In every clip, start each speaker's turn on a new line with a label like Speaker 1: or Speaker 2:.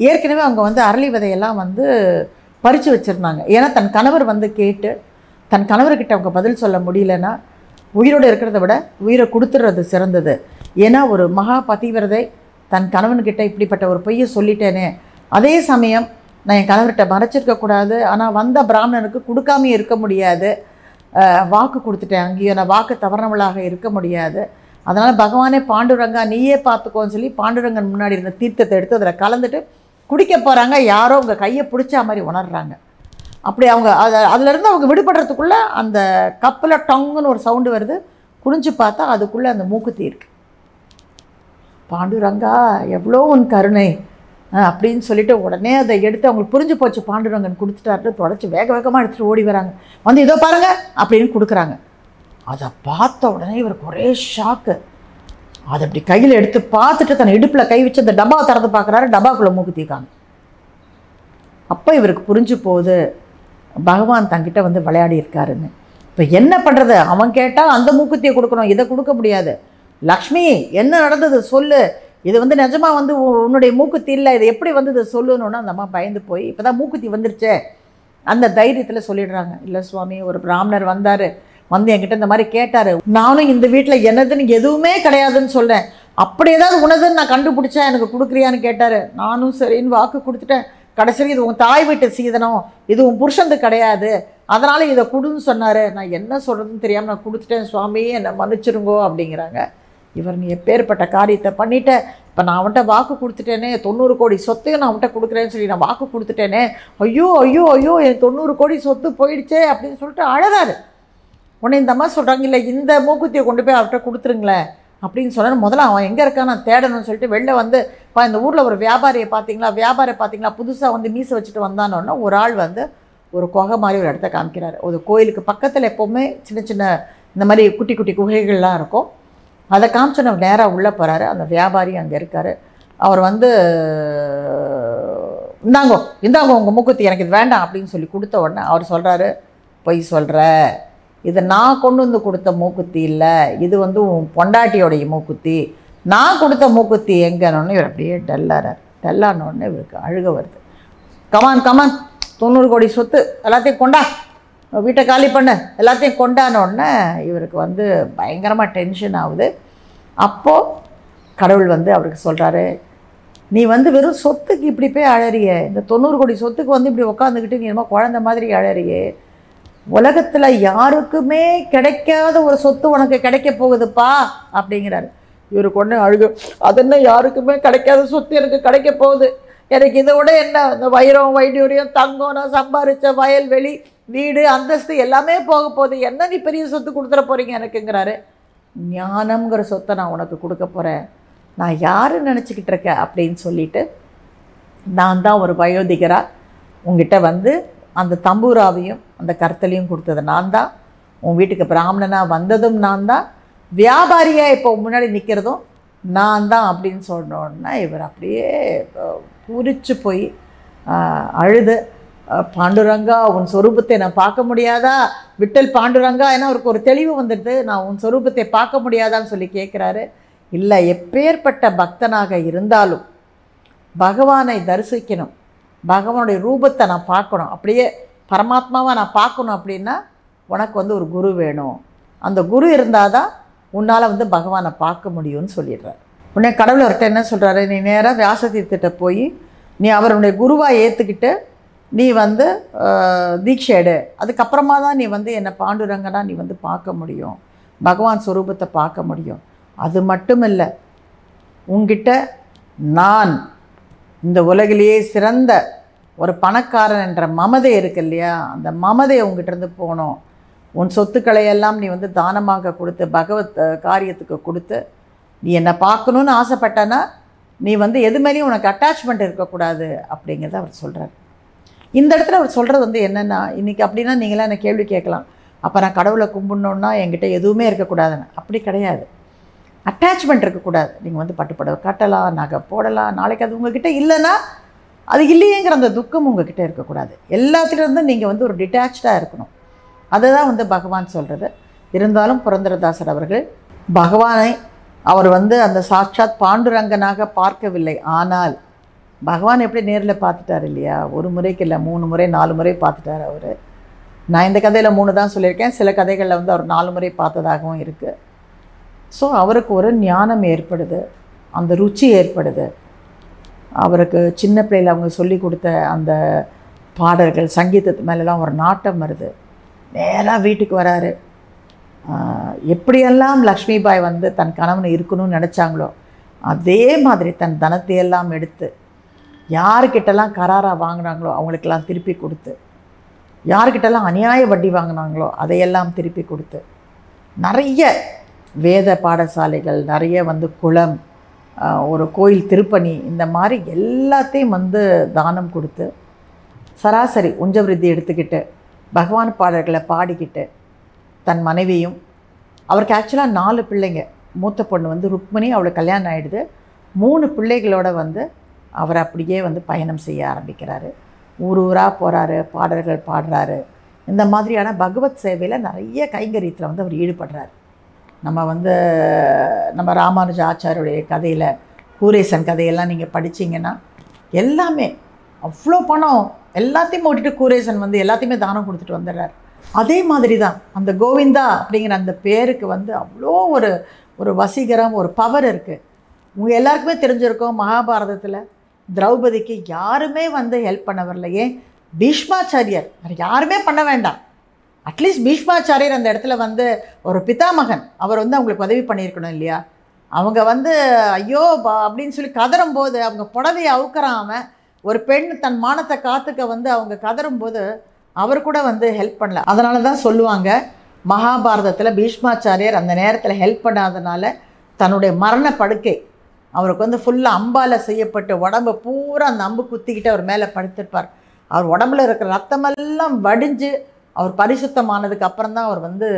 Speaker 1: ஏற்கனவே அவங்க வந்து அரளி விதையெல்லாம் வந்து பறித்து வச்சுருந்தாங்க. ஏன்னா தன் கணவர் வந்து கேட்டு தன் கணவர்கிட்ட அவங்க பதில் சொல்ல முடியலன்னா உயிரோடு இருக்கிறத விட உயிரை கொடுத்துறது சிறந்தது. ஏன்னா ஒரு மகா பதிவிரதை தன் கணவன்கிட்ட இப்படிப்பட்ட ஒரு பொய்யை சொல்லிட்டேனே. அதே சமயம் நான் என் கணவர்கிட்ட மறைச்சிருக்கக்கூடாது ஆனால் வந்த பிராமணனுக்கு கொடுக்காமே இருக்க முடியாது. வாக்கு கொடுத்துட்டேன். அங்கேயும் நான் வாக்கு தவறவளாக இருக்க முடியாது. அதனால் பகவானே பாண்டுரங்கா நீயே பார்த்துக்கோன்னு சொல்லி பாண்டுரங்கன் முன்னாடி இருந்த தீர்த்தத்தை எடுத்து அதில் கலந்துட்டு குடிக்க போகிறாங்க யாரோ உங்கள் கையை பிடிச்ச மாதிரி உணர்றாங்க. அப்படி அவங்க அதை அதுலேருந்து அவங்க விடுபடுறதுக்குள்ளே அந்த கப்பில் டங்குன்னு ஒரு சவுண்டு வருது. குனிஞ்சு பார்த்தா அதுக்குள்ளே அந்த மூக்குத்தி இருக்கு பாண்டுரங்கா எவ்வளோ உன் கருணை. அப்படின்னு சொல்லிட்டு உடனே அதை எடுத்து அவங்களுக்கு புரிஞ்சு போச்சு பாண்டுரங்கன் கொடுத்துட்டாரு தொடச்சி வேக வேகமாக எடுத்துகிட்டு ஓடி வராங்க. வந்து இதோ பாருங்க அப்படின்னு கொடுக்குறாங்க. அதை பார்த்த உடனே இவருக்கு ஒரே ஷாக்கு அதை அப்படி கையில் எடுத்து பார்த்துட்டு தன் இடுப்பில் கை வச்சு அந்த டப்பாவை திறந்து பார்க்குறாரு. டப்பாக்குள்ளே மூக்குத்திக்காங்க அப்போ இவருக்கு புரிஞ்சு போகுது பகவான் தங்கிட்ட வந்து விளையாடி இருக்காருன்னு. இப்போ என்ன பண்ணுறது அவன் கேட்டால் அந்த மூக்குத்தியை கொடுக்கணும். இதை கொடுக்க முடியாது. லக்ஷ்மி என்ன நடந்தது சொல்லு. இது வந்து நிஜமாக வந்து உன்னுடைய மூக்குத்தி இல்லை. இது எப்படி வந்தது சொல்லுன்னு அந்த அம்மா பயந்து போய் இப்போ தான் மூக்குத்தி வந்துருச்சே. அந்த தைரியத்தில் சொல்லிடுறாங்க. இல்லை சுவாமி ஒரு பிராமணர் வந்தார். வந்து என்கிட்ட இந்த மாதிரி கேட்டார். நானும் இந்த வீட்டில் என்னதுன்னு எதுவுமே கிடையாதுன்னு சொல்கிறேன் அப்படி ஏதாவது உனதுன்னு நான் கண்டுபிடிச்சா எனக்கு கொடுக்குறியான்னு கேட்டார். நானும் சரின்னு வாக்கு கொடுத்துட்டேன். கடைசியில் இது உன் தாய் வீட்டு சீதனம். இது உன் புருஷனுக்கு கிடையாது. அதனால் இதை கொடுன்னு சொன்னார். நான் என்ன சொல்கிறதுன்னு தெரியாமல் நான் கொடுத்துட்டேன். சுவாமி என்னை மன்னிச்சிருங்கோ அப்படிங்கிறாங்க. இவர் நீ எப்பேற்பட்ட காரியத்தை பண்ணிட்ட. இப்போ நான் அவன்கிட்ட வாக்கு கொடுத்துட்டேனே. தொண்ணூறு கோடி சொத்தையும் நான் அவன்கிட்ட கொடுக்குறேன்னு சொல்லி நான் வாக்கு கொடுத்துட்டேனே. ஐயோ ஐயோ ஐயோ என் தொண்ணூறு கோடி சொத்து போயிடுச்சே அப்படின்னு சொல்லிட்டு அழகாரு உடனே இந்த அம்மா சொல்கிறாங்க இல்லை இந்த மூக்குத்தியை கொண்டு போய் அவர்கிட்ட கொடுத்துருங்களேன். அப்படின்னு சொன்னா முதல்ல அவன் எங்கே இருக்கான் நான் தேடணும்னு சொல்லிட்டு வெளில வந்து இப்போ இந்த ஊரில் ஒரு வியாபாரியை பார்த்தீங்களா வியாபாரியை பார்த்தீங்களா புதுசாக வந்து மீசை வச்சுட்டு வந்தானோன்னா ஒரு ஆள் வந்து ஒரு குகை மாதிரி ஒரு இடத்த காமிக்கிறாரு. ஒரு கோயிலுக்கு பக்கத்தில் எப்போவுமே சின்ன சின்ன இந்த மாதிரி குட்டி குட்டி குகைகள்லாம் இருக்கும். அதை காமிச்சு நேராக உள்ளே போகிறாரு அந்த வியாபாரி அங்கே இருக்கார். அவர் வந்து இந்தாங்கோ இந்தாங்கோ உங்கள் மூக்குத்தி எனக்கு இது வேண்டாம் அப்படின்னு சொல்லி கொடுத்த உடனே அவர் சொல்கிறாரு பொய் சொல்கிற இது நான் கொண்டு வந்து கொடுத்த மூக்குத்தி இல்லை இது வந்து உன் பொண்டாட்டியோடைய மூக்குத்தி. நான் கொடுத்த மூக்குத்தி எங்கன்னு இவர் அப்படியே டல்லாரார் டல்லானோடனே இவருக்கு அழுக வருது. கமான் கமான் தொண்ணூறு கோடி சொத்து எல்லாத்தையும் கொண்டா. வீட்டை காலி பண்ணு எல்லாத்தையும் கொண்டானோடனே இவருக்கு வந்து பயங்கரமாக டென்ஷன் ஆகுது. அப்போது கடவுள் வந்து அவருக்கு சொல்கிறாரு நீ வந்து வெறும் சொத்துக்கு இப்படி போய் அழறிய இந்த தொண்ணூறு கோடி சொத்துக்கு வந்து இப்படி உட்காந்துக்கிட்டு நீ என்னமோ குழந்த மாதிரி அழறியே உலகத்தில் யாருக்குமே கிடைக்காத ஒரு சொத்து உனக்கு கிடைக்க போகுதுப்பா அப்படிங்கிறாரு. இவர் கொண்டு அழுகு அது என்ன யாருக்குமே கிடைக்காத சொத்து எனக்கு கிடைக்க போகுது. எனக்கு இதை விட என்ன இந்த வைரம் வைடூரியம் தங்கம் நான் சம்பாரித்த வயல்வெளி வீடு அந்தஸ்து எல்லாமே போக போகுது. என்ன நீ பெரிய சொத்து கொடுத்துட போகிறீங்க எனக்குங்கிறாரு. ஞானம்ங்கிற சொத்தை நான் உனக்கு கொடுக்க போகிறேன் நான் யாரு நினச்சிக்கிட்டு இருக்கேன்? அப்படின்னு சொல்லிட்டு நான் தான் ஒரு வயோதிகராக உங்ககிட்ட வந்து அந்த தம்பூராவையும் அந்த கர்த்தலையும் கொடுத்தது நான் தான் உன் வீட்டுக்கு பிராமணனாக வந்ததும் நான் தான் வியாபாரியாக இப்போ முன்னாடி நிற்கிறதும் நான் தான் அப்படின்னு சொன்னோன்னா இவர் அப்படியே பூரிச்சு போய் அழுது பாண்டுரங்கா உன் சொரூபத்தை நான் பார்க்க முடியாதா? விட்டல் பாண்டுரங்கா? ஏன்னா அவருக்கு ஒரு தெளிவு வந்துடுது. நான் உன் சொரூபத்தை பார்க்க முடியாதான்னு சொல்லி கேட்குறாரு. இல்லை எப்பேற்பட்ட பக்தனாக இருந்தாலும் பகவானை தரிசிக்கணும். பகவானுடைய ரூபத்தை நான் பார்க்கணும். அப்படியே பரமாத்மாவை நான் பார்க்கணும் அப்படின்னா உனக்கு வந்து ஒரு குரு வேணும். அந்த குரு இருந்தால் தான் உன்னால் வந்து பகவானை பார்க்க முடியும்னு சொல்லிடுறார். உடனே கடவுள் அவர்கிட்ட என்ன சொல்கிறாரு நீ நேராக வியாசதீர்த்திட்ட போய் நீ அவருடைய குருவாக ஏற்றுக்கிட்டு நீ வந்து தீட்சை எடு. அதுக்கப்புறமா தான் நீ வந்து என்னை பாண்டுரங்கனா நீ வந்து பார்க்க முடியும். பகவான் ஸ்வரூபத்தை பார்க்க முடியும். அது மட்டும் இல்லை உங்ககிட்ட நான் இந்த உலகிலேயே சிறந்த ஒரு பணக்காரன் என்ற மமதை இருக்கு இல்லையா? அந்த மமதை உங்ககிட்டருந்து போகணும் உன் சொத்துக்களை எல்லாம் நீ வந்து தானமாக கொடுத்து பகவத் காரியத்துக்கு கொடுத்து நீ என்னை பார்க்கணுன்னு ஆசைப்பட்டனா நீ வந்து எது மேலேயும் உனக்கு அட்டாச்மெண்ட் இருக்கக்கூடாது அப்படிங்கிறத அவர் சொல்கிறார் இந்த இடத்துல அவர் சொல்கிறது வந்து என்னென்னா இன்றைக்கி அப்படின்னா நீங்களாம் என்ன கேள்வி கேட்கலாம். அப்போ நான் கடவுளை கும்பிடணுன்னா என்கிட்ட எதுவுமே இருக்கக்கூடாதுன்னு. அப்படி கிடையாது. அட்டாச்மெண்ட் இருக்கக்கூடாது. நீங்கள் வந்து பட்டுப்படவை கட்டலாம் நகை போடலாம் நாளைக்கு அது உங்ககிட்ட இல்லைன்னா அது இல்லையேங்கிற அந்த துக்கம் உங்ககிட்ட இருக்கக்கூடாது. எல்லாத்துலேருந்தும் நீங்கள் வந்து ஒரு டிட்டாச்சாக இருக்கணும். அதுதான் வந்து பகவான் சொல்கிறது இருந்தாலும் புரந்தரதாசர் அவர்கள் பகவானை அவர் வந்து அந்த சாட்சாத் பாண்டுரங்கனாக பார்க்கவில்லை. ஆனால் பகவான் எப்படி நேரில் பார்த்துட்டார் இல்லையா? ஒரு முறைக்கு இல்லை மூணு முறை நாலு முறை பார்த்துட்டார் அவர். நான் இந்த கதையில் மூணு தான் சொல்லியிருக்கேன். சில கதைகளில் வந்து அவர் நாலு முறை பார்த்ததாகவும் இருக்குது ஸோ அவருக்கு ஒரு ஞானம் ஏற்படுது. அந்த ருச்சி ஏற்படுது. அவருக்கு சின்ன பிள்ளையில் அவங்க சொல்லி கொடுத்த அந்த பாடல்கள் சங்கீதத்து மேலெல்லாம் ஒரு நாட்டம் வருது. நேராக வீட்டுக்கு வராரு. எப்படியெல்லாம் எப்படியெல்லாம் லக்ஷ்மிபாய் வந்து தன் கணவன் இருக்கணும்னு நினச்சாங்களோ அதே மாதிரி தன் தனத்தையெல்லாம் எடுத்து யாருக்கிட்டெல்லாம் கராராக வாங்கினாங்களோ அவங்களுக்கெல்லாம் திருப்பி கொடுத்து யாருக்கிட்டெல்லாம் அநியாய வட்டி வாங்கினாங்களோ அதையெல்லாம் திருப்பி கொடுத்து நிறைய வேத பாடசாலைகள் நிறைய வந்து குளம் ஒரு கோயில் திருப்பணி இந்த மாதிரி எல்லாத்தையும் வந்து தானம் கொடுத்து சராசரி உஞ்சவிருத்தி எடுத்துக்கிட்டு பகவான் பாடல்களை பாடிக்கிட்டு தன் மனைவியும் அவருக்கு ஆக்சுவலாக நாலு பிள்ளைங்க. மூத்த பொண்ணு வந்து ருக்மணி அவளுக்கு கல்யாணம் ஆகிடுது மூணு பிள்ளைகளோட வந்து அவர் அப்படியே வந்து பயணம் செய்ய ஆரம்பிக்கிறாரு. ஊர் ஊராக போகிறாரு பாடல்கள் பாடுறாரு. இந்த மாதிரியான பகவத் சேவையில் நிறைய கைங்கரியத்தில் வந்து அவர் ஈடுபடுறாரு. நம்ம வந்து நம்ம ராமானுஜ ஆச்சாரியுடைய கதையில் கூரேசன் கதையெல்லாம் நீங்கள் படிச்சீங்கன்னா எல்லாமே அவ்வளோ பணம் எல்லாத்தையும் ஓட்டிட்டு கூரேசன் வந்து எல்லாத்தையுமே தானம் கொடுத்துட்டு வந்துடுறார். அதே மாதிரி தான் அந்த கோவிந்தா அப்படிங்கிற அந்த பேருக்கு வந்து அவ்வளோ ஒரு ஒரு வசீகரம் ஒரு பவர் இருக்குது உங்கள் எல்லாருக்குமே தெரிஞ்சிருக்கோம் மகாபாரதத்தில் திரௌபதிக்கு யாருமே வந்து ஹெல்ப் பண்ண வரல ஏன் பீஷ்மாச்சாரியர் யாருமே பண்ண வேண்டாம். அட்லீஸ்ட் பீஷ்மாச்சாரியர் அந்த இடத்துல வந்து ஒரு பிதாமகன். அவர் வந்து அவங்களுக்கு உதவி பண்ணியிருக்கணும் இல்லையா? அவங்க வந்து ஐயோ பா அப்படின்னு சொல்லி கதறும் போது அவங்க புடவையை அவுக்கறாம ஒரு பெண் தன் மானத்தை காத்துக்க வந்து அவங்க கதறும் போது அவர் கூட வந்து ஹெல்ப் பண்ணல. அதனால தான் சொல்லுவாங்க மகாபாரதத்தில் பீஷ்மாச்சாரியர் அந்த நேரத்தில் ஹெல்ப் பண்ணாதனால தன்னுடைய மரண படுக்கை அவருக்கு வந்து ஃபுல்லாக அம்பால் செய்யப்பட்டு உடம்பு பூரா அந்த அம்பு குத்திக்கிட்டு அவர் மேலே படுத்திருப்பார். அவர் உடம்புல இருக்கிற ரத்தமெல்லாம் வடிஞ்சு அவர் பரிசுத்தமானதுக்கு அப்புறம் தான் அவர் வந்து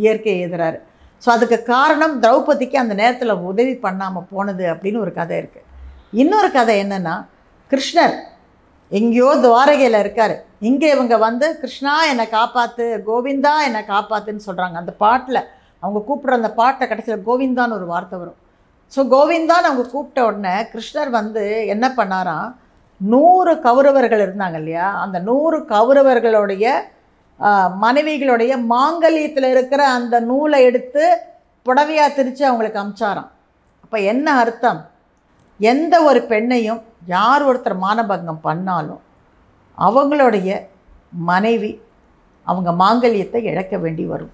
Speaker 1: இயற்கையை எதிராரு. ஸோ அதுக்கு காரணம் திரௌபதிக்கு அந்த நேரத்தில் உதவி பண்ணாமல் போனது அப்படின்னு ஒரு கதை இருக்குது இன்னொரு கதை என்னென்னா கிருஷ்ணர் எங்கேயோ துவாரகையில் இருக்கார். இங்கே இவங்க வந்து கிருஷ்ணா என்னை காப்பாற்று கோவிந்தா என்னை காப்பாத்துன்னு சொல்கிறாங்க அந்த பாட்டில் அவங்க கூப்பிட்ற அந்த பாட்டை கடைசியில் கோவிந்தான்னு ஒரு வார்த்தை வரும். ஸோ கோவிந்தான்னு அவங்க கூப்பிட்ட உடனே கிருஷ்ணர் வந்து என்ன பண்ணாராம்? நூறு கௌரவர்கள் இருந்தாங்க இல்லையா? அந்த நூறு கௌரவர்களுடைய மனைவிகளுடைய மாங்கல்யத்தில் இருக்கிற அந்த நூலை எடுத்து புடவையாக திரித்து அவங்களுக்கு அமிச்சாராம். அப்போ என்ன அர்த்தம்? எந்த ஒரு பெண்ணையும் யார் ஒருத்தர் மானபங்கம் பண்ணாலும் அவங்களுடைய மனைவி அவங்க மாங்கல்யத்தை இழக்க வேண்டி வரும்.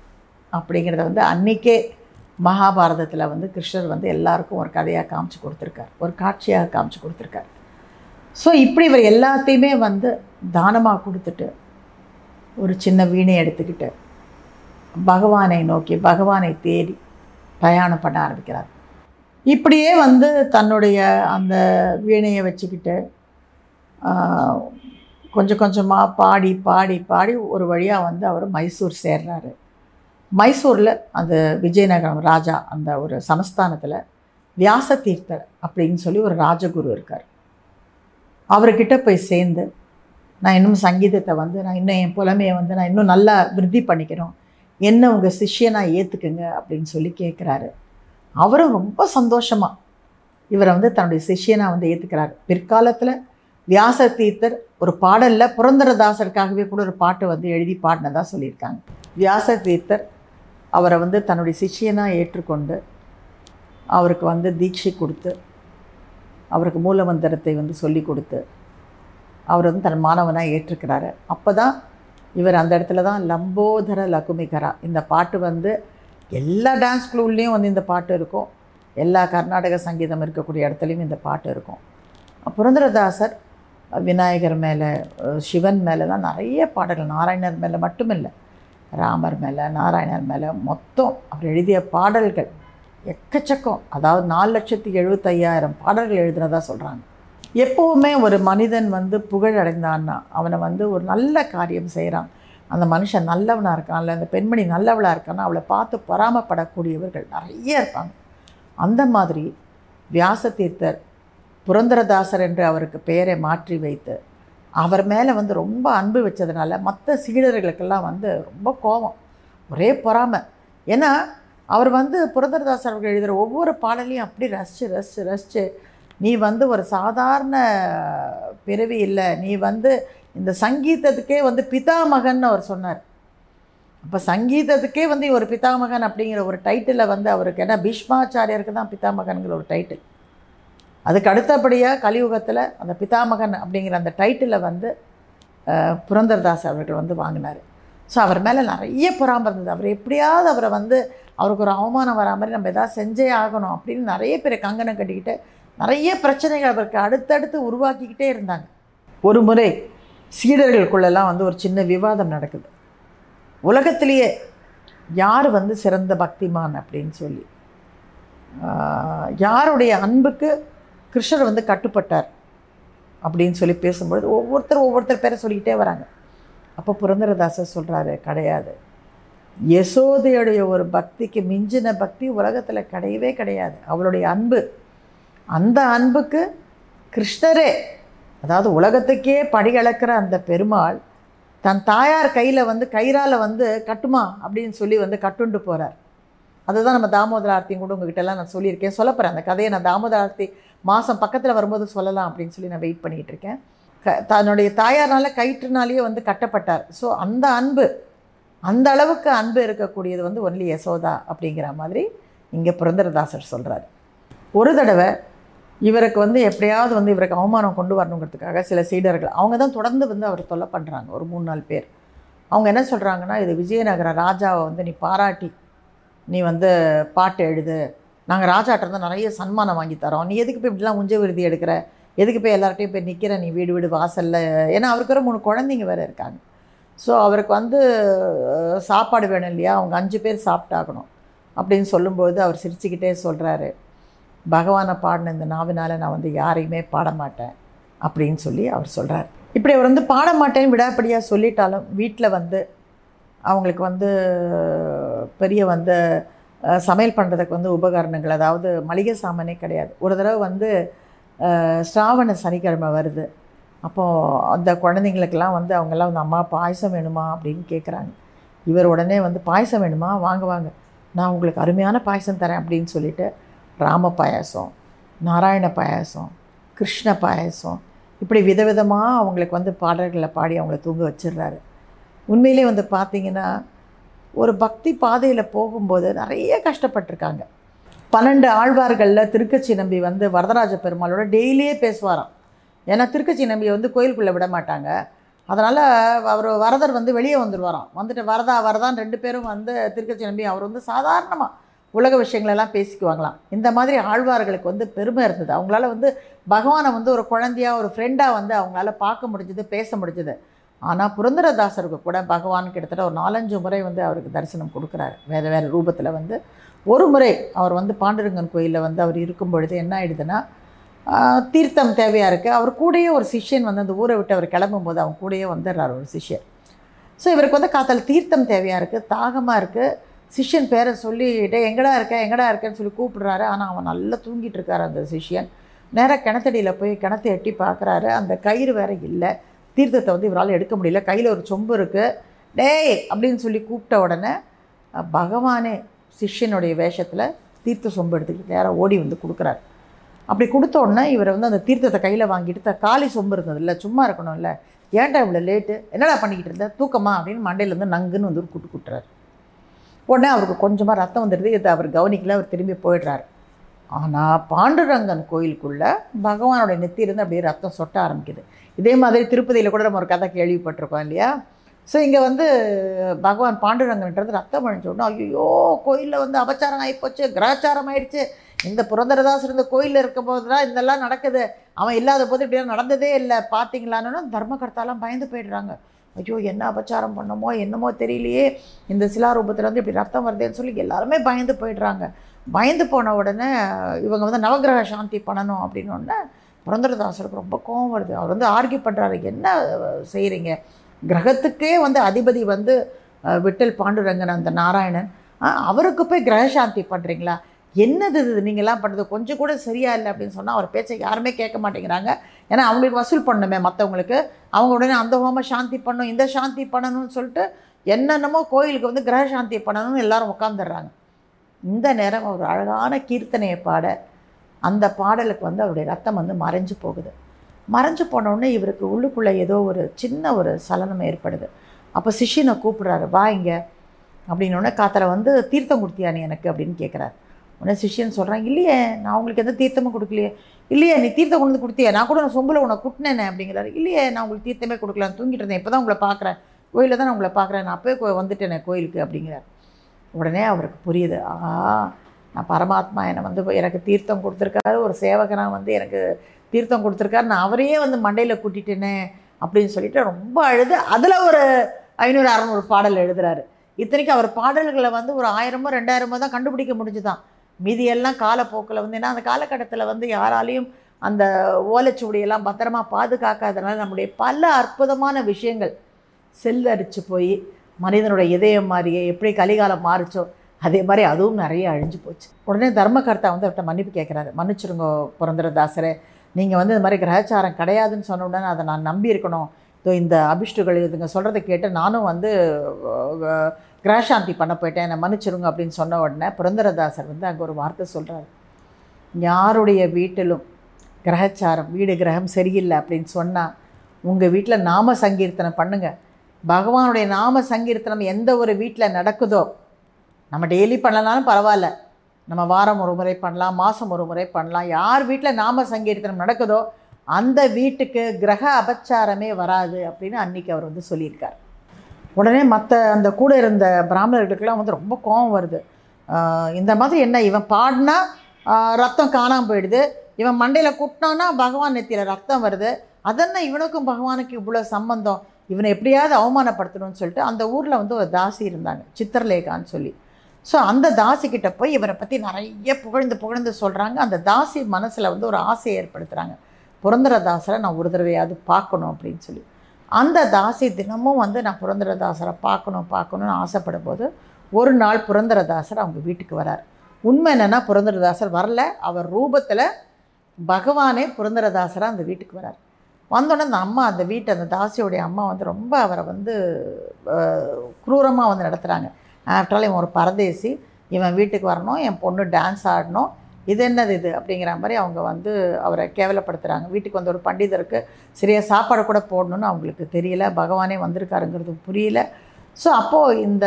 Speaker 1: அப்படிங்கிறத வந்து அன்றைக்கே மகாபாரதத்தில் வந்து கிருஷ்ணர் வந்து எல்லாருக்கும் ஒரு கதையாக காமிச்சு கொடுத்துருக்கார். ஒரு காட்சியாக காமிச்சு கொடுத்துருக்கார். ஸோ இப்படி இவர் எல்லாத்தையுமே வந்து தானமாக கொடுத்துட்டு ஒரு சின்ன வீணை எடுத்துக்கிட்டு பகவானை நோக்கி பகவானை தேடி பிரயாணம் பண்ண ஆரம்பிக்கிறார். இப்படியே வந்து தன்னுடைய அந்த வீணையை வச்சுக்கிட்டு கொஞ்சம் கொஞ்சமாக பாடி பாடி பாடி ஒரு வழியாக வந்து அவர் மைசூர் சேர்றாரு. மைசூரில் அந்த விஜயநகரம் ராஜா அந்த ஒரு சமஸ்தானத்தில் வியாச தீர்த்தர் அப்படின்னு சொல்லி ஒரு ராஜகுரு இருக்கார். அவர்கிட்ட போய் சேர்ந்து நான் இன்னும் சங்கீதத்தை வந்து நான் இன்னும் என் புலமையை வந்து நான் இன்னும் நல்லா விருத்தி பண்ணிக்கிறோம். என்ன உங்கள் சிஷ்யனாக ஏற்றுக்குங்க அப்படின்னு சொல்லி கேட்குறாரு அவரும் ரொம்ப சந்தோஷமாக இவரை வந்து தன்னுடைய சிஷ்யனாக வந்து ஏற்றுக்கிறார் பிற்காலத்தில் வியாச தீர்த்தர் ஒரு பாடலில் புரந்தரதாசருக்காகவே கூட ஒரு பாட்டு வந்து எழுதி பாடினதாக சொல்லியிருக்காங்க. வியாச தீர்த்தர் அவரை வந்து தன்னுடைய சிஷ்யனாக ஏற்றுக்கொண்டு அவருக்கு வந்து தீட்சை கொடுத்து அவருக்கு மூலமந்திரத்தை வந்து சொல்லி கொடுத்து அவர் வந்து தன் மாணவனாக ஏற்றுக்கிறாரு அப்போ தான் இவர் அந்த இடத்துல தான் லம்போதர லகுமிகரா. இந்த பாட்டு வந்து எல்லா டான்ஸ் குழுவுலேயும் வந்து இந்த பாட்டு இருக்கும். எல்லா கர்நாடக சங்கீதம் இருக்கக்கூடிய இடத்துலையும் இந்த பாட்டு இருக்கும். புரந்தரதாசர் விநாயகர் மேலே சிவன் மேலே தான் நிறைய பாடல்கள். நாராயணர் மேலே மட்டும் இல்லை ராமர் மேலே நாராயணர் மேலே மொத்தம் அவர் எழுதிய பாடல்கள் எக்கச்சக்கம். அதாவது நாலு லட்சத்தி எழுபத்தையாயிரம் பாடல்கள் எழுதுனதாக சொல்கிறாங்க எப்போவுமே ஒரு மனிதன் வந்து புகழ் அடைந்தான்னா அவனை வந்து ஒரு நல்ல காரியம் செய்கிறான் அந்த மனுஷன் நல்லவனாக இருக்கான் இல்லை அந்த பெண்மணி நல்லவளாக இருக்கான்னா அவளை பார்த்து பொறாமப்படக்கூடியவர்கள் நிறைய இருப்பாங்க. அந்த மாதிரி வியாச தீர்த்தர் புரந்தரதாசர் என்று அவருக்கு பெயரை மாற்றி வைத்து அவர் மேலே வந்து ரொம்ப அன்பு வச்சதுனால மற்ற சீடர்களுக்கெல்லாம் வந்து ரொம்ப கோபம் ஒரே பொறாமை. ஏன்னா அவர் வந்து புரந்தரதாசர் அவர்கள் எழுதுகிற ஒவ்வொரு பாடலையும் அப்படி ரசித்து ரசித்து ரசித்து நீ வந்து ஒரு சாதாரண பிறவி இல்லை. நீ வந்து இந்த சங்கீதத்துக்கே வந்து பிதாமகன் அவர் சொன்னார். அப்போ சங்கீதத்துக்கே வந்து ஒரு பிதாமகன் அப்படிங்கிற ஒரு டைட்டிலை வந்து அவருக்கு ஏன்னா பீஷ்மாச்சாரியருக்கு தான் பிதாமகன்கிற ஒரு டைட்டில் அதுக்கு அடுத்தபடியாக கலியுகத்தில் அந்த பிதாமகன் அப்படிங்கிற அந்த டைட்டிலை வந்து புரந்தர்தாஸ் புரந்தரதாஸ் அவர்கள் வந்து வாங்கினார். ஸோ அவர் மேலே நிறைய பொறாம இருந்தது. அவர் எப்படியாவது அவரை வந்து அவருக்கு ஒரு அவமானம் வரா மாதிரி நம்ம எதாவது செஞ்சே ஆகணும் அப்படின்னு நிறைய பேர் கங்கணம் கட்டிக்கிட்டு நிறைய பிரச்சனைகள் அவருக்கு அடுத்தடுத்து உருவாக்கிக்கிட்டே இருந்தாங்க. ஒரு முறை சீடர்களுக்குள்ளெல்லாம் வந்து ஒரு சின்ன விவாதம் நடக்குது. உலகத்திலேயே யார் வந்து சிறந்த பக்திமான் அப்படின்னு சொல்லி. யாருடைய அன்புக்கு கிருஷ்ணர் வந்து கட்டுப்பட்டார் அப்படின்னு சொல்லி பேசும்பொழுது ஒவ்வொருத்தர் ஒவ்வொருத்தர் பேரை சொல்லிக்கிட்டே வராங்க. அப்போ புரந்தரதாசர் சொல்கிறாரு கிடையாது. யசோதையுடைய ஒரு பக்திக்கு மிஞ்சின பக்தி உலகத்தில் கிடையவே கிடையாது. அவளுடைய அன்பு அந்த அன்புக்கு கிருஷ்ணரே. அதாவது உலகத்துக்கே படிகளக்கிற அந்த பெருமாள் தன் தாயார் கையில் வந்து கயிறால் வந்து கட்டுமா அப்படின்னு சொல்லி வந்து கட்டுண்டு போகிறார் அதுதான் நம்ம தாமோதர ஆர்த்தியும் கூட உங்ககிட்டலாம் நான் சொல்லியிருக்கேன். சொல்ல போகிறேன் அந்த கதையை நான் தாமோதர ஆர்த்தி மாதம் பக்கத்தில் வரும்போது சொல்லலாம் அப்படின்னு சொல்லி நான் வெயிட் பண்ணிகிட்டு இருக்கேன். க தன்னுடைய தாயார்னால கயிற்றுனாலேயே வந்து கட்டப்பட்டார். ஸோ அந்த அன்பு அந்த அளவுக்கு அன்பு இருக்கக்கூடியது வந்து ஒன்லி யசோதா அப்படிங்கிற மாதிரி இங்கே புரந்தரதாசர் சொல்கிறார் ஒரு தடவை இவருக்கு வந்து எப்படியாவது வந்து இவருக்கு அவமானம் கொண்டு வரணுங்கிறதுக்காக சில சீடர்கள் அவங்க தான் தொடர்ந்து வந்து அவர் தொல்லை பண்ணுறாங்க ஒரு மூணு நாலு பேர். அவங்க என்ன சொல்கிறாங்கன்னா இது விஜயநகர ராஜாவை வந்து நீ பாராட்டி நீ வந்து பாட்டு எழுது. நாங்கள் ராஜாட்டருந்து நிறைய சன்மானம் வாங்கி தரோம். நீ எதுக்கு போய் இப்படிலாம் உஞ்ச விருதி எடுக்கிற? எதுக்கு போய் எல்லார்ட்டையும் போய் நிற்கிற நீ வீடு வீடு வாசலில். ஏன்னா அவருக்கு ஒரு மூணு குழந்தைங்க வேறு இருக்காங்க. ஸோ அவருக்கு வந்து சாப்பாடு வேணும் இல்லையா? அவங்க அஞ்சு பேர் சாப்பிட்டாகணும் அப்படின்னு சொல்லும்போது அவர் சிரிச்சுக்கிட்டே சொல்கிறாரு பகவானை பாடின இந்த நாவினால் நான் வந்து யாரையுமே பாட மாட்டேன் அப்படின்னு சொல்லி அவர் சொல்கிறார் இப்படி அவர் வந்து பாட மாட்டேன்னு விடாப்படியாக சொல்லிட்டாலும் வீட்டில் வந்து அவங்களுக்கு வந்து பெரிய வந்து சமையல் பண்ணுறதுக்கு வந்து உபகரணங்கள் அதாவது மளிகை சாமானே கிடையாது. ஒரு தடவை வந்து ஸ்ராவண சனிக்கிழமை வருது. அப்போது அந்த குழந்தைங்களுக்கெல்லாம் வந்து அவங்கெல்லாம் வந்து அம்மா பாயசம் வேணுமா? அப்படின்னு கேட்குறாங்க இவர் உடனே வந்து பாயசம் வேணுமா? வாங்க வாங்க. நான் உங்களுக்கு அருமையான பாயசம் தரேன் அப்படின்னு சொல்லிட்டு ராம பாயாசம் நாராயண பாயாசம் கிருஷ்ண பாயாசம். இப்படி விதவிதமாக அவங்களுக்கு வந்து பாடல்களை பாடி அவங்கள தூங்க வச்சிடுறாரு. உண்மையிலே வந்து பார்த்தீங்கன்னா ஒரு பக்தி பாதையில் போகும்போது நிறைய கஷ்டப்பட்டிருக்காங்க. பன்னெண்டு ஆழ்வார்களில் திருக்கச்சி நம்பி வந்து வரதராஜ பெருமாளோட டெய்லியே பேசுவாராம். ஏன்னா திருக்கச்சி நம்பியை வந்து கோயிலுக்குள்ளே விட மாட்டாங்க. அதனால் அவர் வரதர் வந்து வெளியே வந்துடுவாராம் வந்துட்டு வரதா வரதான்னு ரெண்டு பேரும் வந்து திருக்கச்சி நம்பி அவர் வந்து சாதாரணமாக உலக விஷயங்களெல்லாம் பேசிக்குவாங்களாம். இந்த மாதிரி ஆழ்வார்களுக்கு வந்து பெருமை இருந்தது. அவங்களால வந்து பகவானை வந்து ஒரு குழந்தையாக ஒரு ஃப்ரெண்டாக வந்து அவங்களால பார்க்க முடிஞ்சது பேச முடிஞ்சது. ஆனால் புரந்தரதாசருக்கு கூட பகவான் கிட்டத்தட்ட ஒரு நாலஞ்சு முறை வந்து அவருக்கு தரிசனம் கொடுக்குறாரு. வேறு வேறு ரூபத்தில் வந்து ஒரு முறை அவர் வந்து பாண்டுரங்கன் கோயிலில் வந்து அவர் இருக்கும் பொழுது என்ன ஆயிடுதுன்னா தீர்த்தம் தேவையாக இருக்குது அவர் கூடயே ஒரு சிஷ்யன் வந்து அந்த ஊரை விட்டு அவர் கிளம்பும்போது அவங்க கூடயே வந்துடுறார் ஒரு சிஷ்யர். ஸோ இவருக்கு வந்து காத்தால் தீர்த்தம் தேவையாக இருக்குது தாகமாக இருக்குது சிஷ்யன் பேரை சொல்லிட்டு எங்கடா இருக்க? எங்கடா இருக்கேன்னு சொல்லி கூப்பிடுறாரு. ஆனால் அவன் நல்லா தூங்கிட்டு இருக்காரு அந்த சிஷ்யன். நேராக கிணத்தடியில் போய் கிணத்தை எட்டி பார்க்குறாரு. அந்த கயிறு வேற இல்லை. தீர்த்தத்தை வந்து இவரால் எடுக்க முடியல. கையில் ஒரு சொம்பு இருக்குது டேய்! அப்படின்னு சொல்லி கூப்பிட்ட உடனே பகவானே சிஷ்யனுடைய வேஷத்தில் தீர்த்த சொம்பு எடுத்துக்கிட்டு நேராக ஓடி வந்து கொடுக்குறாரு. அப்படி கொடுத்த உடனே இவர் வந்து அந்த தீர்த்தத்தை கையில் வாங்கிட்டு காலி சொம்பு இருந்தது இல்லை சும்மா இருக்கணும்ல. ஏன்டா இவ்வளோ லேட்டு? என்னடா பண்ணிக்கிட்டு இருந்த? தூக்கமா? அப்படின்னு மண்டையிலேருந்து நங்குன்னு வந்து கூட்டு கூட்டுறாரு உடனே அவருக்கு கொஞ்சமாக ரத்தம் வந்துடுது. இதை அவர் கவனிக்கல அவர் திரும்பி போயிடுறாரு. ஆனால் பாண்டுரங்கன் கோயிலுக்குள்ளே பகவானோட நெத்தியிருந்து அப்படியே ரத்தம் சொட்ட ஆரம்பிக்குது. இதே மாதிரி திருப்பதியில் கூட நம்ம ஒரு கதை கேள்விப்பட்டிருக்கோம் இல்லையா? ஸோ இங்கே வந்து பகவான் பாண்டுரங்கன்றது ரத்தம் அழிஞ்சோடனே ஐயோ கோயிலில் வந்து அபச்சாரம் ஆகிப்போச்சு கிரகச்சாரம் ஆயிடுச்சு. இந்த புரந்தரதாஸ் இருந்த கோயிலில் இருக்கும் போது தான் இதெல்லாம் நடக்குது. அவன் இல்லாத போது இப்படிலாம் நடந்ததே இல்லை பார்த்தீங்களான்னு தர்மகர்த்தாலாம் பயந்து போயிடுறாங்க. ஐயோ என்ன அபச்சாரம் பண்ணமோ என்னமோ தெரியலையே. இந்த சிலாரூபத்தில் வந்து இப்படி ரத்தம் வருதுன்னு சொல்லி எல்லாருமே பயந்து போயிடுறாங்க. பயந்து போன உடனே இவங்க வந்து நவக்கிரக சாந்தி பண்ணணும் அப்படின்னு உடனே புரந்தரதாசருக்கு ரொம்ப கோவம் வருது. அவர் வந்து ஆர்கியூ பண்ணுறாரு என்ன செய்கிறீங்க கிரகத்துக்கே வந்து அதிபதி வந்து விட்டல் பாண்டுரங்கன் அந்த நாராயணன். அவருக்கு போய் கிரக சாந்தி பண்ணுறீங்களா என்னது இது? நீங்களாம் பண்ணுறது கொஞ்சம் கூட சரியா இல்லை அப்படின்னு சொன்னால் அவர் பேச்சை யாருமே கேட்க மாட்டேங்கிறாங்க. ஏன்னா அவங்களுக்கு வசூல் பண்ணணுமே மற்றவங்களுக்கு அவங்க உடனே அந்த ஹோம சாந்தி பண்ணணும் இந்த சாந்தி பண்ணணும்னு சொல்லிட்டு என்னென்னமோ கோயிலுக்கு வந்து கிரக சாந்தி பண்ணணும்னு எல்லோரும் உட்காந்துடுறாங்க இந்த நேரம் ஒரு அழகான கீர்த்தனையை பாட அந்த பாடலுக்கு வந்து அவருடைய ரத்தம் வந்து மறைஞ்சு போகுது. மறைஞ்சு போனோடனே இவருக்கு உள்ளுக்குள்ளே ஏதோ ஒரு சின்ன ஒரு சலனம் ஏற்படுது. அப்போ சிஷ்யனை கூப்பிட்றாரு வா இங்க. அப்படின்னோடனே காத்தரை வந்து தீர்த்தம் கொடுத்தியா நீ எனக்கு? அப்படின்னு கேட்குறாரு உடனே சிஷியன் சொல்கிறான் இல்லையே நான் உங்களுக்கு எந்த தீர்த்தமும் கொடுக்கலையே. இல்லையே நீ தீர்த்தம் கொண்டு வந்து கொடுத்தியா? நான் கூட நான் சொம்பில் உன்னை குட்டினேனே அப்படிங்கிறாரு. இல்லையே நான் உங்களுக்கு தீர்த்தமே கொடுக்கலான்னு தூங்கிட்டு இருந்தேன் இப்போ தான் உங்களை பார்க்குறேன். கோயிலில் தான் நான் உங்களை பார்க்குறேன் நான் அப்போயே கோ- வந்துட்டேனே கோயிலுக்கு அப்படிங்கிறார். உடனே அவருக்கு புரியுது ஆ நான் பரமாத்மா என்னை வந்து எனக்கு தீர்த்தம் கொடுத்துருக்காரு ஒரு சேவகனாக வந்து எனக்கு தீர்த்தம் கொடுத்துருக்காரு நான் அவரையே வந்து மண்டையில் கூட்டிட்டேனே அப்படின்னு சொல்லிட்டு ரொம்ப அழுது. அதில் ஒரு ஐநூறு அறநூறு பாடல் எழுதுறாரு. இத்தனைக்கும் அவர் பாடல்களை வந்து ஒரு ஆயிரமோ ரெண்டாயிரமோ தான் கண்டுபிடிக்க முடிஞ்சுதான். மீதியெல்லாம் காலப்போக்கில் வந்து ஏன்னா அந்த காலகட்டத்தில் வந்து யாராலையும் அந்த ஓலைச்சுவடியெல்லாம் பத்திரமா பாதுகாக்காதனால நம்முடைய பல அற்புதமான விஷயங்கள் செல்லரிச்சு போய் மனிதனுடைய இதயம் மாதிரியே எப்படி கலிகாலம் மாறுச்சோ அதே மாதிரி அதுவும் நிறைய அழிஞ்சு போச்சு. உடனே தர்மகர்த்தா வந்து அவர்கிட்ட மன்னிப்பு கேட்குறாரு. மன்னிச்சிருங்க புரந்தரதாசரே. நீங்கள் வந்து இந்த மாதிரி கிரகச்சாரம் கிடையாதுன்னு சொன்ன உடனே அதை நான் நம்பி இருக்கணும் இந்த அபிஷ்டுகள் இதுங்க சொல்கிறத கேட்டு நானும் வந்து கிரகசாந்தி பண்ண போயிட்டேன் என்னை மன்னிச்சிருங்க அப்படின்னு சொன்ன உடனே புரந்தரதாசர் வந்து அங்கே ஒரு வார்த்தை சொல்கிறாரு யாருடைய வீட்டிலும் கிரகச்சாரம் வீடு கிரகம் சரியில்லை அப்படின்னு சொன்னால் உங்கள் வீட்டில் நாம சங்கீர்த்தனம் பண்ணுங்கள் பகவானுடைய நாம சங்கீர்த்தனம் எந்த ஒரு வீட்டில் நடக்குதோ நம்ம டெய்லி பண்ணலனாலும் பரவாயில்ல. நம்ம வாரம் ஒரு முறை பண்ணலாம் மாதம் ஒரு முறை பண்ணலாம். யார் வீட்டில் நாம சங்கீர்த்தனம் நடக்குதோ அந்த வீட்டுக்கு கிரக அபச்சாரமே வராது அப்படின்னு அன்னைக்கு அவர் வந்து சொல்லியிருக்கார். உடனே மற்ற அந்த கூட இருந்த பிராமணர்களுக்கெல்லாம் வந்து ரொம்ப கோபம் வருது. இந்த மாதிரி என்ன இவன் பாடினா ரத்தம் காணாமல் போயிடுது. இவன் மண்டையில் குட்டினான்னா பகவான் நெத்தியில் ரத்தம் வருது. அதென்ன இவனுக்கும் பகவானுக்கு இவ்வளோ சம்பந்தம்? இவனை எப்படியாவது அவமானப்படுத்தணும்னு சொல்லிட்டு அந்த ஊரில் வந்து ஒரு தாசி இருந்தாங்க சித்திரலேகான்னு சொல்லி. ஸோ அந்த தாசிக்கிட்ட போய் இவரை பற்றி நிறைய புகழ்ந்து புகழ்ந்து சொல்கிறாங்க அந்த தாசி மனசில் வந்து ஒரு ஆசையை ஏற்படுத்துகிறாங்க புரந்தரதாசரை நான் ஒரு தடவையாவது பார்க்கணும் அப்படின்னு சொல்லி. அந்த தாசி தினமும் வந்து நான் புரந்தரதாசரை பார்க்கணும் பார்க்கணும்னு ஆசைப்படும் போது ஒரு நாள் புரந்தரதாசர் அவங்க வீட்டுக்கு வரார். உண்மை என்னென்னா புரந்தரதாசர் வரல. அவர் ரூபத்தில் பகவானே புரந்தரதாசராக அந்த வீட்டுக்கு வரார். வந்தோடனே அந்த அம்மா அந்த வீட்டை அந்த தாசியோடைய அம்மா வந்து ரொம்ப அவரை வந்து குரூரமாக வந்து நடத்துகிறாங்க ஆஃப்டர் ஆல் இவன் ஒரு பரதேசி இவன் வீட்டுக்கு வரணும் என் பொண்ணு டான்ஸ் ஆடணும் இது என்னது இது? அப்படிங்கிற மாதிரி அவங்க வந்து அவரை கேவலப்படுத்துகிறாங்க வீட்டுக்கு வந்த ஒரு பண்டிதருக்கு சரியாக சாப்பாடு கூட போடணும்னு அவங்களுக்கு தெரியல. பகவானே வந்திருக்காருங்கிறது புரியல. ஸோ அப்போது இந்த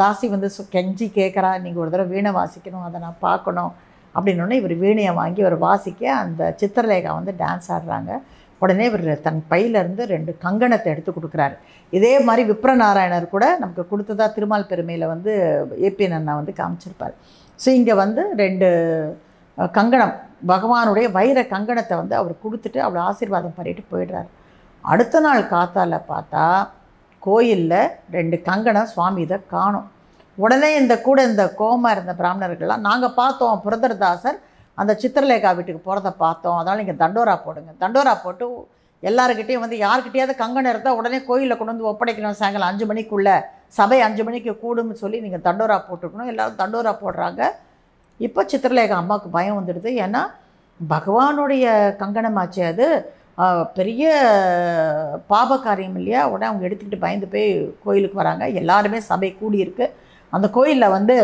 Speaker 1: தாசி வந்து கெஞ்சி கேட்குறா நீங்கள் ஒரு தடவை வீணை வாசிக்கணும். அதை நான் பார்க்கணும். அப்படின்னோடனே இவர் வீணையை வாங்கி அவர் வாசிக்க அந்த சித்திரலேகா வந்து டான்ஸ் ஆடுறாங்க. உடனே இவர் தன் பையிலேருந்து ரெண்டு கங்கணத்தை எடுத்து கொடுக்குறாரு. இதே மாதிரி விப்ரநாராயணர் கூட நமக்கு கொடுத்ததா திருமால் பெருமையில் வந்து ஏபிஎன் அண்ணா வந்து காமிச்சிருப்பார். ஸோ இங்கே வந்து ரெண்டு கங்கணம் பகவானுடைய வைர கங்கணத்தை வந்து அவர் கொடுத்துட்டு அவர் ஆசீர்வாதம் பண்ணிட்டு போயிடுறாரு. அடுத்த நாள் காத்தால பார்த்தா கோயிலில் ரெண்டு கங்கணம் சுவாமி இதை காணும். உடனே இந்த கூட இந்த கோமா இருந்த பிராமணர்கள்லாம் நாங்கள் பார்த்தோம் புரதர்தாசர் அந்த சித்திரலேகா வீட்டுக்கு போகிறத பார்த்தோம். அதனால் நீங்கள் தண்டோரா போடுங்க. தண்டோரா போட்டு எல்லாருக்கிட்டையும் வந்து யாருக்கிட்டையாவது கங்கணம் இருந்தால் உடனே கோயிலில் கொண்டு வந்து ஒப்படைக்கணும் சாயங்காலம் அஞ்சு மணிக்குள்ளே. சபை அஞ்சு மணிக்கு கூடும்னு சொல்லி நீங்கள் தண்டோரா போட்டுக்கணும். எல்லோரும் தண்டோரா போடுறாங்க. இப்போ சித்திரலேகா அம்மாவுக்கு பயம் வந்துடுது. ஏன்னா பகவானுடைய கங்கணமாச்சு அது. பெரிய பாப காரியம் இல்லையா? உடனே அவங்க எடுத்துக்கிட்டு பயந்து போய் கோயிலுக்கு வராங்க. எல்லாருமே சபை கூடியிருக்கு. அந்த கோயிலில் வந்து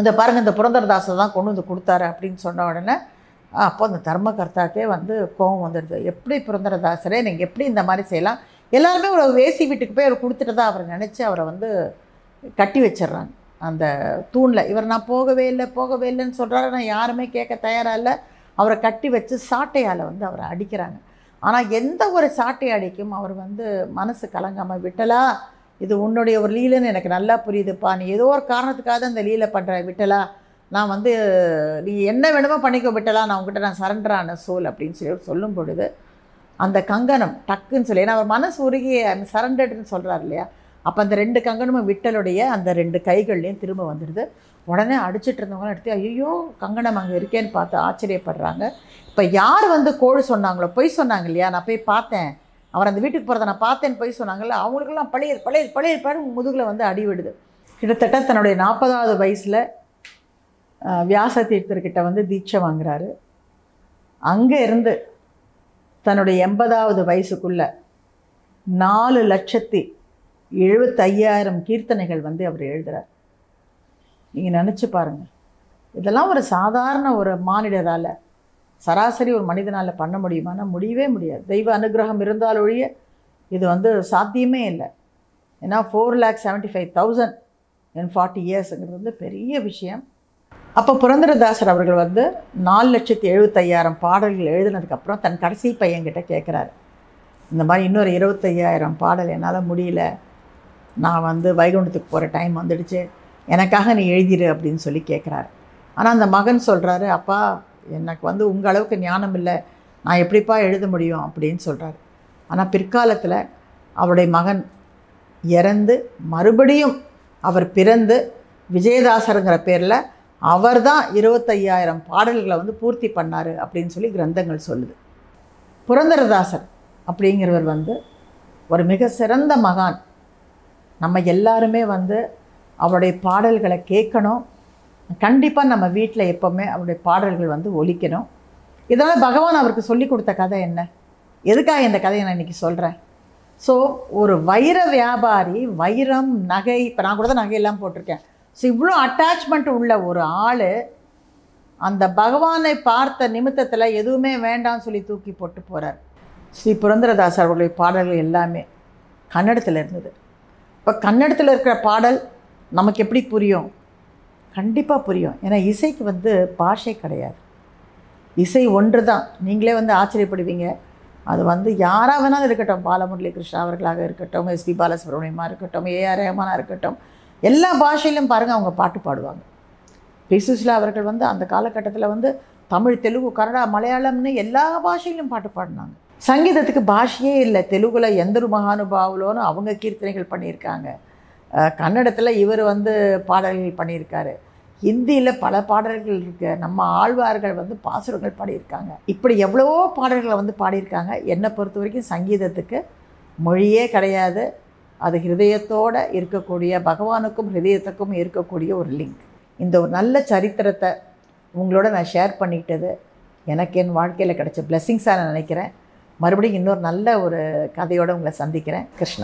Speaker 1: இந்த பாருங்கள் இந்த புரந்தரதாசை தான் கொண்டு வந்து கொடுத்தாரு அப்படின்னு சொன்ன உடனே அப்போ அந்த தர்மகர்த்தாக்கே வந்து கோபம் வந்துடுது. எப்படி புரந்தரதாசரே நீங்கள் எப்படி இந்த மாதிரி செய்யலாம்? எல்லாருமே ஒரு வேசி வீட்டுக்கு போய் அவர் கொடுத்துட்டு தான் அவரை நினச்சி அவரை வந்து கட்டி வச்சிடுறாங்க. அந்த தூணில். இவர் நான் போகவே இல்லை போகவே இல்லைன்னு சொல்கிறாரு நான் யாருமே கேட்க தயாராக இல்லை. அவரை கட்டி வச்சு சாட்டையால் வந்து அவரை அடிக்கிறாங்க. ஆனால் எந்த ஒரு சாட்டை அடிக்கும்? அவர் வந்து மனசு கலங்காமல் விட்டலா? இது உன்னுடைய ஒரு லீலைன்னு எனக்கு நல்லா புரியுதுப்பா. நீ ஏதோ ஒரு காரணத்துக்காக அந்த இந்த லீலை பண்ணுற விட்டலா? நான் வந்து நீ என்ன வேணுமோ பண்ணிக்கோ விட்டலாம் நான் உங்ககிட்ட நான் சரண்டரான சோல் அப்படின்னு சொல்லி சொல்லும் பொழுது அந்த கங்கணம் டக்குன்னு சொல்லி ஏன்னா அவர் மனசு உருகி சரண்டர்டுன்னு சொல்கிறார் இல்லையா? அப்போ அந்த ரெண்டு கங்கணமும் விட்டலுடைய அந்த ரெண்டு கைகள்லேயும் திரும்ப வந்துடுது. உடனே அடிச்சிட்டு இருந்தவங்களாம் எடுத்து ஐயோ கங்கணம் அங்கே இருக்கேன்னு பார்த்து ஆச்சரியப்படுறாங்க. இப்போ யார் வந்து கோழி சொன்னாங்களோ பொய் சொன்னாங்க இல்லையா? நான் போய் பார்த்தேன். அவர் அந்த வீட்டுக்கு போகிறத நான் பார்த்தேன்னு பொய் சொன்னாங்கல்ல அவங்களுக்கெல்லாம் பழைய பழைய பழைய பாரு முதுகில் வந்து அடி விடுது. கிட்டத்தட்ட தன்னுடைய நாற்பதாவது வயசில் வியாச தீர்த்தர்கிட்ட வந்து தீட்சை வாங்குறாரு. அங்கே இருந்து தன்னுடைய எண்பதாவது வயசுக்குள்ள நாலு லட்சத்தி எழுபத்தையாயிரம் கீர்த்தனைகள் வந்து அவர் எழுதுகிறார் நீங்கள் நினச்சி பாருங்கள் இதெல்லாம் ஒரு சாதாரண ஒரு மானிடரால் சராசரி ஒரு மனிதனால் பண்ண முடியுமானா முடியவே முடியாது. தெய்வ அனுகிரகம் இருந்தால் ஒழிய இது வந்து சாத்தியமே இல்லை. ஏன்னா four lakh seventy five thousand in forty இயர்ஸுங்கிறது வந்து பெரிய விஷயம். அப்போ புரந்தரதாசர் அவர்கள் வந்து நாலு லட்சத்தி எழுபத்தையாயிரம் பாடல்கள் எழுதினதுக்கப்புறம் தன் கடைசி பையன்கிட்ட கேட்குறாரு இந்த மாதிரி இன்னொரு இருபத்தையாயிரம் பாடல் என்னால் முடியல. நான் வந்து வைகுண்டத்துக்கு போகிற டைம் வந்துடுச்சு. எனக்காக நீ எழுதிடு அப்படின்னு சொல்லி கேட்குறாரு ஆனால் அந்த மகன் சொல்கிறாரு அப்பா எனக்கு வந்து உங்கள் அளவுக்கு ஞானம் இல்லை. நான் எப்படிப்பா எழுத முடியும்? அப்படின்னு சொல்கிறாரு ஆனால் பிற்காலத்தில் அவருடைய மகன் இறந்து மறுபடியும் அவர் பிறந்து விஜயதாசருங்கிற பேரில் அவர் தான் இருபத்தையாயிரம் பாடல்களை வந்து பூர்த்தி பண்ணார் அப்படின்னு சொல்லி கிரந்தங்கள் சொல்லுது. புரந்தரதாசர் அப்படிங்கிறவர் வந்து ஒரு மிக சிறந்த மகான். நம்ம எல்லாருமே வந்து அவருடைய பாடல்களை கேட்கணும். கண்டிப்பாக நம்ம வீட்டில் எப்போவுமே அவருடைய பாடல்கள் வந்து ஒழிக்கணும் இதனால் பகவான் அவருக்கு சொல்லி கொடுத்த கதை என்ன? எதுக்காக இந்த கதையை நான் இன்றைக்கி சொல்கிறேன் ஸோ ஒரு வைர வியாபாரி வைரம் நகை இப்போ நான் கூட தான் நகையெல்லாம் போட்டிருக்கேன். ஸோ இவ்வளோ அட்டாச்மெண்ட் உள்ள ஒரு ஆள் அந்த பகவானை பார்த்த நிமித்தத்தில் எதுவுமே வேண்டாம்னு சொல்லி தூக்கி போட்டு போகிறார் ஸ்ரீ புரந்தரதாஸ் அவர்களுடைய பாடல்கள் எல்லாமே கன்னடத்தில் இருந்தது. இப்போ கன்னடத்தில் இருக்கிற பாடல் நமக்கு எப்படி புரியும்? கண்டிப்பாக புரியும். ஏன்னா இசைக்கு வந்து பாஷை கிடையாது. இசை ஒன்று தான் நீங்களே வந்து ஆச்சரியப்படுவீங்க. அது வந்து யாராக வேணாலும் இருக்கட்டும். பாலமுரளி கிருஷ்ணா அவர்களாக இருக்கட்டும் எஸ்பி பாலசுப்ரமணியமாக இருக்கட்டும் ஏஆர் ரஹமானாக இருக்கட்டும். எல்லா பாஷையிலும் பாருங்கள் அவங்க பாட்டு பாடுவாங்க. பி சுசிலா அவர்கள் வந்து அந்த காலகட்டத்தில் வந்து தமிழ் தெலுங்கு கன்னடா மலையாளம்னு எல்லா பாஷையிலும் பாட்டு பாடினாங்க. சங்கீதத்துக்கு பாஷையே இல்லை. தெலுங்குல எந்தரு மகானுபாவலோன்னு அவங்க கீர்த்தனைகள் பண்ணியிருக்காங்க. கன்னடத்தில் இவர் வந்து பாடல்கள் பண்ணியிருக்காரு. ஹிந்தியில் பல பாடல்கள் இருக்கு. நம்ம ஆழ்வார்கள் வந்து பாசுரங்கள் பாடியிருக்காங்க. இப்படி எவ்வளவோ பாடல்களை வந்து பாடியிருக்காங்க. என்னை பொறுத்த வரைக்கும் சங்கீதத்துக்கு மொழியே கிடையாது. அது ஹிருதயத்தோடு இருக்கக்கூடிய பகவானுக்கும் ஹிருதயத்துக்கும் இருக்கக்கூடிய ஒரு லிங்க் இந்த ஒரு நல்ல சரித்திரத்தை உங்களோட நான் ஷேர் பண்ணிக்கிட்டது எனக்கு என் வாழ்க்கையில் கிடைச்ச பிளெஸ்ஸிங்ஸாக நான் நினைக்கிறேன். மறுபடியும் இன்னொரு நல்ல ஒரு கதையோடு உங்களை சந்திக்கிறேன். கிருஷ்ணா.